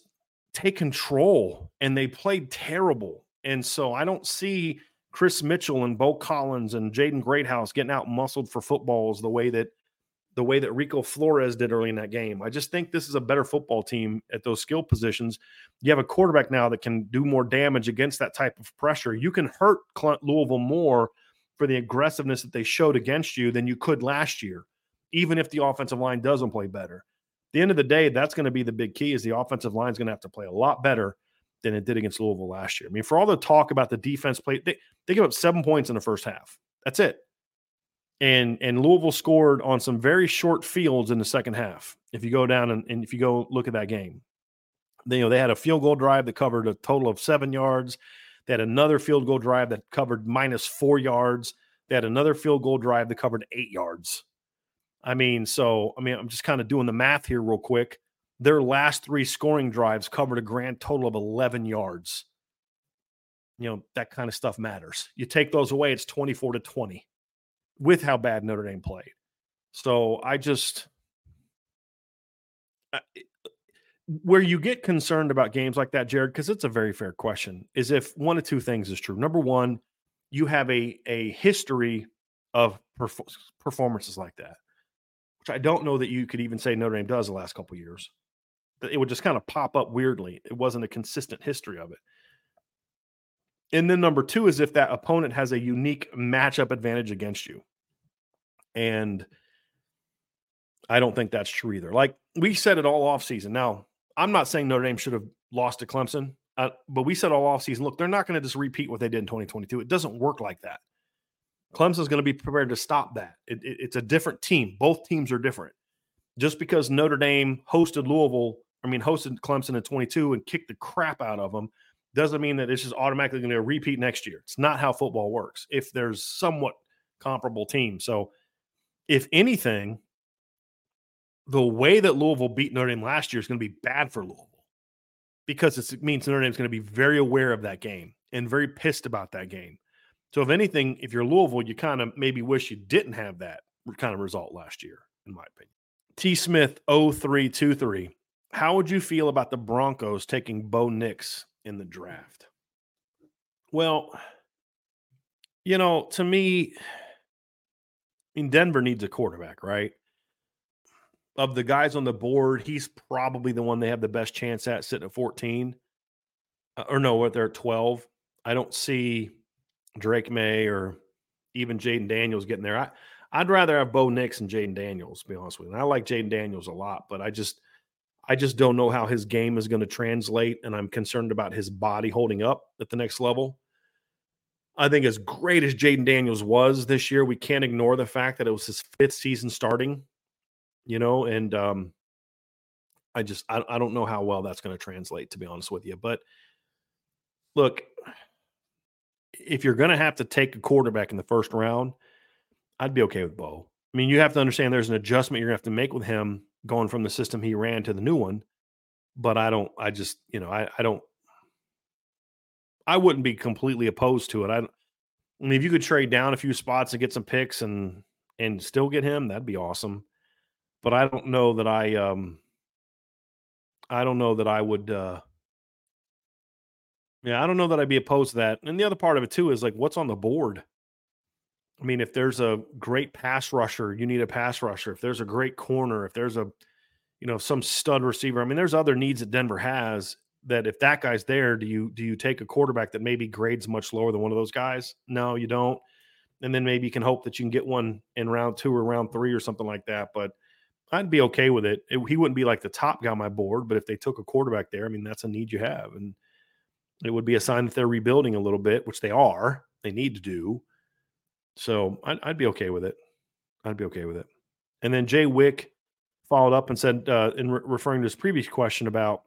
take control, and they played terrible. And so I don't see Kris Mitchell and Beaux Collins and Jaden Greathouse getting out muscled for footballs the way that the way that Rico Flores did early in that game. I just think this is a better football team at those skill positions. You have a quarterback now that can do more damage against that type of pressure. You can hurt Louisville more for the aggressiveness that they showed against you than you could last year, even if the offensive line doesn't play better. At the end of the day, that's going to be the big key is the offensive line is going to have to play a lot better than it did against Louisville last year. I mean, for all the talk about the defense play, they, they give up seven points in the first half. That's it. And and Louisville scored on some very short fields in the second half. If you go down and, and if you go look at that game, they, you know, they had a field goal drive that covered a total of seven yards. They had another field goal drive that covered minus four yards. They had another field goal drive that covered eight yards. I mean, so I mean, I'm just kind of doing the math here real quick. Their last three scoring drives covered a grand total of 11 yards. You know, that kind of stuff matters. You take those away, it's 24 to 20 with how bad Notre Dame played. So I just, eh, where you get concerned about games like that, Jared, because it's a very fair question, is if one of two things is true. Number one, you have a a history of perf- performances like that, which I don't know that you could even say Notre Dame does the last couple years. It would just kind of pop up weirdly. It wasn't a consistent history of it. And then number two is if that opponent has a unique matchup advantage against you. And I don't think that's true either. Like we said it all off season. Now, I'm not saying Notre Dame should have lost to Clemson, uh, but we said all off season, look, they're not going to just repeat what they did in 2022. It doesn't work like that. Clemson's going to be prepared to stop that. It, it, it's a different team. Both teams are different. Just because Notre Dame hosted Louisville, I mean, hosted Clemson in 22 and kicked the crap out of them, doesn't mean that this is automatically going to repeat next year. It's not how football works. If there's somewhat comparable teams, so if anything, the way that Louisville beat Notre Dame last year is going to be bad for Louisville because it means Notre Dame is going to be very aware of that game and very pissed about that game. So, if anything, if you're Louisville, you kind of maybe wish you didn't have that kind of result last year, in my opinion. T. Smith 0323. How would you feel about the Broncos taking Bo Nix in the draft? Well, you know, to me, I mean, Denver needs a quarterback, right? of the guys on the board, he's probably the one they have the best chance at sitting at 14. Uh, or no, what they're at 12. I don't see Drake Maye or even Jayden Daniels getting there. I, I'd rather have Bo Nix and Jayden Daniels, to be honest with you. And I like Jayden Daniels a lot, but I just I just don't know how his game is going to translate, and I'm concerned about his body holding up at the next level. I think as great as Jayden Daniels was this year, we can't ignore the fact that it was his fifth season starting you know, and um, I just I, I don't know how well that's going to translate, to be honest with you. But look, if you're going to have to take a quarterback in the first round, I'd be okay with Bo. I mean, you have to understand there's an adjustment you're gonna have to make with him going from the system he ran to the new one. But I don't, I just, you know, I, I don't, I wouldn't be completely opposed to it. I, I mean, if you could trade down a few spots and get some picks and and still get him, that'd be awesome. But I don't know that I, um, I don't know that I would. uh Yeah, I don't know that I'd be opposed to that. And the other part of it too is like, what's on the board? I mean, if there's a great pass rusher, you need a pass rusher. If there's a great corner, if there's a, you know, some stud receiver. I mean, there's other needs that Denver has that if that guy's there, do you do you take a quarterback that maybe grades much lower than one of those guys? No, you don't. And then maybe you can hope that you can get one in round two or round three or something like that. But I'd be okay with it. it he wouldn't be like the top guy on my board, but if they took a quarterback there, I mean, that's a need you have. And it would be a sign that they're rebuilding a little bit, which they are. They need to do. So I'd, I'd be okay with it. I'd be okay with it. And then Jay Wick followed up and said, uh, in re- referring to his previous question about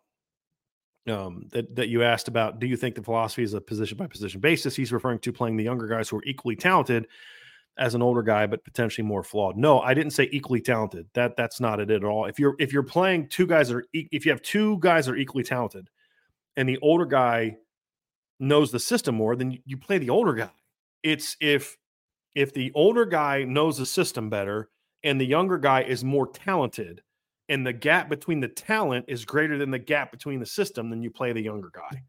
um, that that you asked about, do you think the philosophy is a position by position basis? He's referring to playing the younger guys who are equally talented as an older guy, but potentially more flawed. No, I didn't say equally talented. That that's not it at all. If you're if you're playing two guys that are e- if you have two guys that are equally talented, and the older guy knows the system more, then you, you play the older guy. It's if if the older guy knows the system better and the younger guy is more talented and the gap between the talent is greater than the gap between the system then you play the younger guy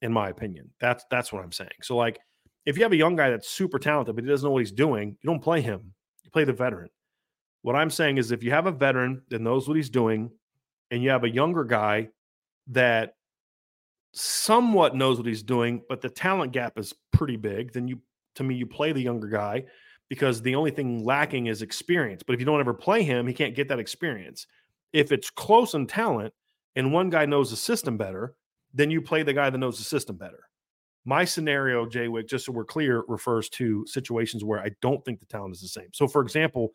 in my opinion. That's that's what i'm saying. So like if you have a young guy that's super talented but he doesn't know what he's doing you don't play him. You play the veteran. What i'm saying is if you have a veteran that knows what he's doing and you have a younger guy that somewhat knows what he's doing but the talent gap is pretty big then you to me, you play the younger guy because the only thing lacking is experience. But if you don't ever play him, he can't get that experience. If it's close in talent and one guy knows the system better, then you play the guy that knows the system better. My scenario, Jay Wick, just so we're clear, refers to situations where I don't think the talent is the same. So, for example,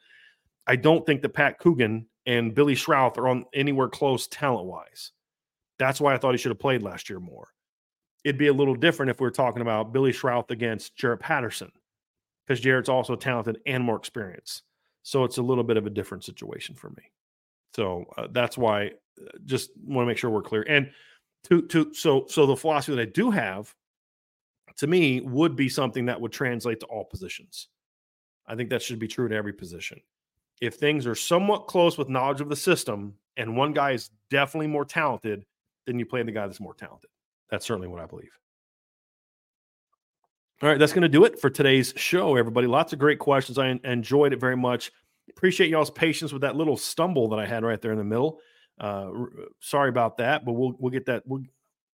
I don't think that Pat Coogan and Billy Schrauth are on anywhere close talent wise. That's why I thought he should have played last year more it'd be a little different if we are talking about Billy Schrauth against Jarrett Patterson, because Jarrett's also talented and more experienced. So it's a little bit of a different situation for me. So uh, that's why uh, just want to make sure we're clear. And to to so so the philosophy that I do have to me would be something that would translate to all positions. I think that should be true to every position. If things are somewhat close with knowledge of the system and one guy is definitely more talented, then you play the guy that's more talented. That's certainly what I believe. All right, that's going to do it for today's show, everybody. Lots of great questions. I enjoyed it very much. Appreciate y'all's patience with that little stumble that I had right there in the middle. Uh, sorry about that, but we'll we'll get that. We'll,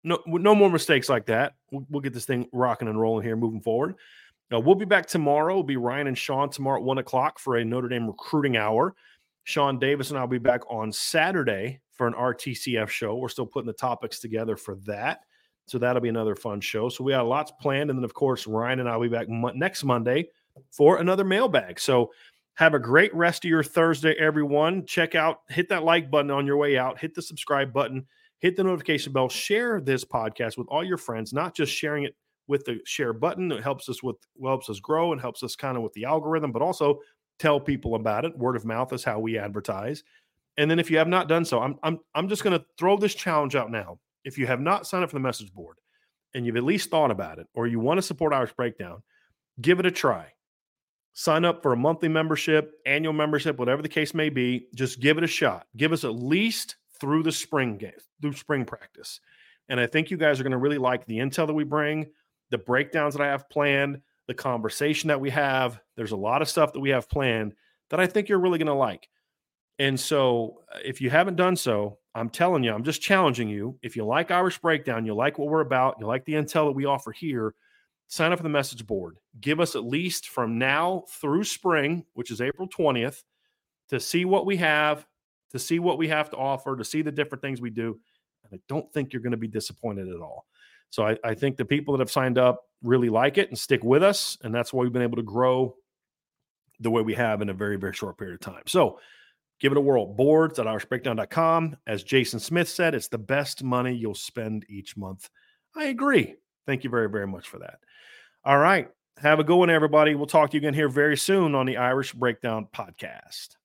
no no more mistakes like that. We'll, we'll get this thing rocking and rolling here, moving forward. Uh, we'll be back tomorrow. It'll be Ryan and Sean tomorrow at one o'clock for a Notre Dame recruiting hour. Sean Davis and I'll be back on Saturday for an RTCF show. We're still putting the topics together for that. So that'll be another fun show. So we got lots planned. And then, of course, Ryan and I will be back mo- next Monday for another mailbag. So have a great rest of your Thursday, everyone. Check out, hit that like button on your way out, hit the subscribe button, hit the notification bell, share this podcast with all your friends, not just sharing it with the share button. It helps us with helps us grow and helps us kind of with the algorithm, but also tell people about it. Word of mouth is how we advertise. And then if you have not done so, I'm I'm I'm just going to throw this challenge out now if you have not signed up for the message board and you've at least thought about it, or you want to support Irish Breakdown, give it a try. Sign up for a monthly membership, annual membership, whatever the case may be. Just give it a shot. Give us at least through the spring game, through spring practice. And I think you guys are going to really like the intel that we bring, the breakdowns that I have planned, the conversation that we have. There's a lot of stuff that we have planned that I think you're really going to like. And so, uh, if you haven't done so, I'm telling you, I'm just challenging you. If you like Irish Breakdown, you like what we're about, you like the intel that we offer here, sign up for the message board. Give us at least from now through spring, which is April 20th, to see what we have, to see what we have to offer, to see the different things we do. And I don't think you're going to be disappointed at all. So I, I think the people that have signed up really like it and stick with us. And that's why we've been able to grow the way we have in a very, very short period of time. So, Give it a whirl. Boards at irishbreakdown.com. As Jason Smith said, it's the best money you'll spend each month. I agree. Thank you very, very much for that. All right. Have a good one, everybody. We'll talk to you again here very soon on the Irish Breakdown podcast.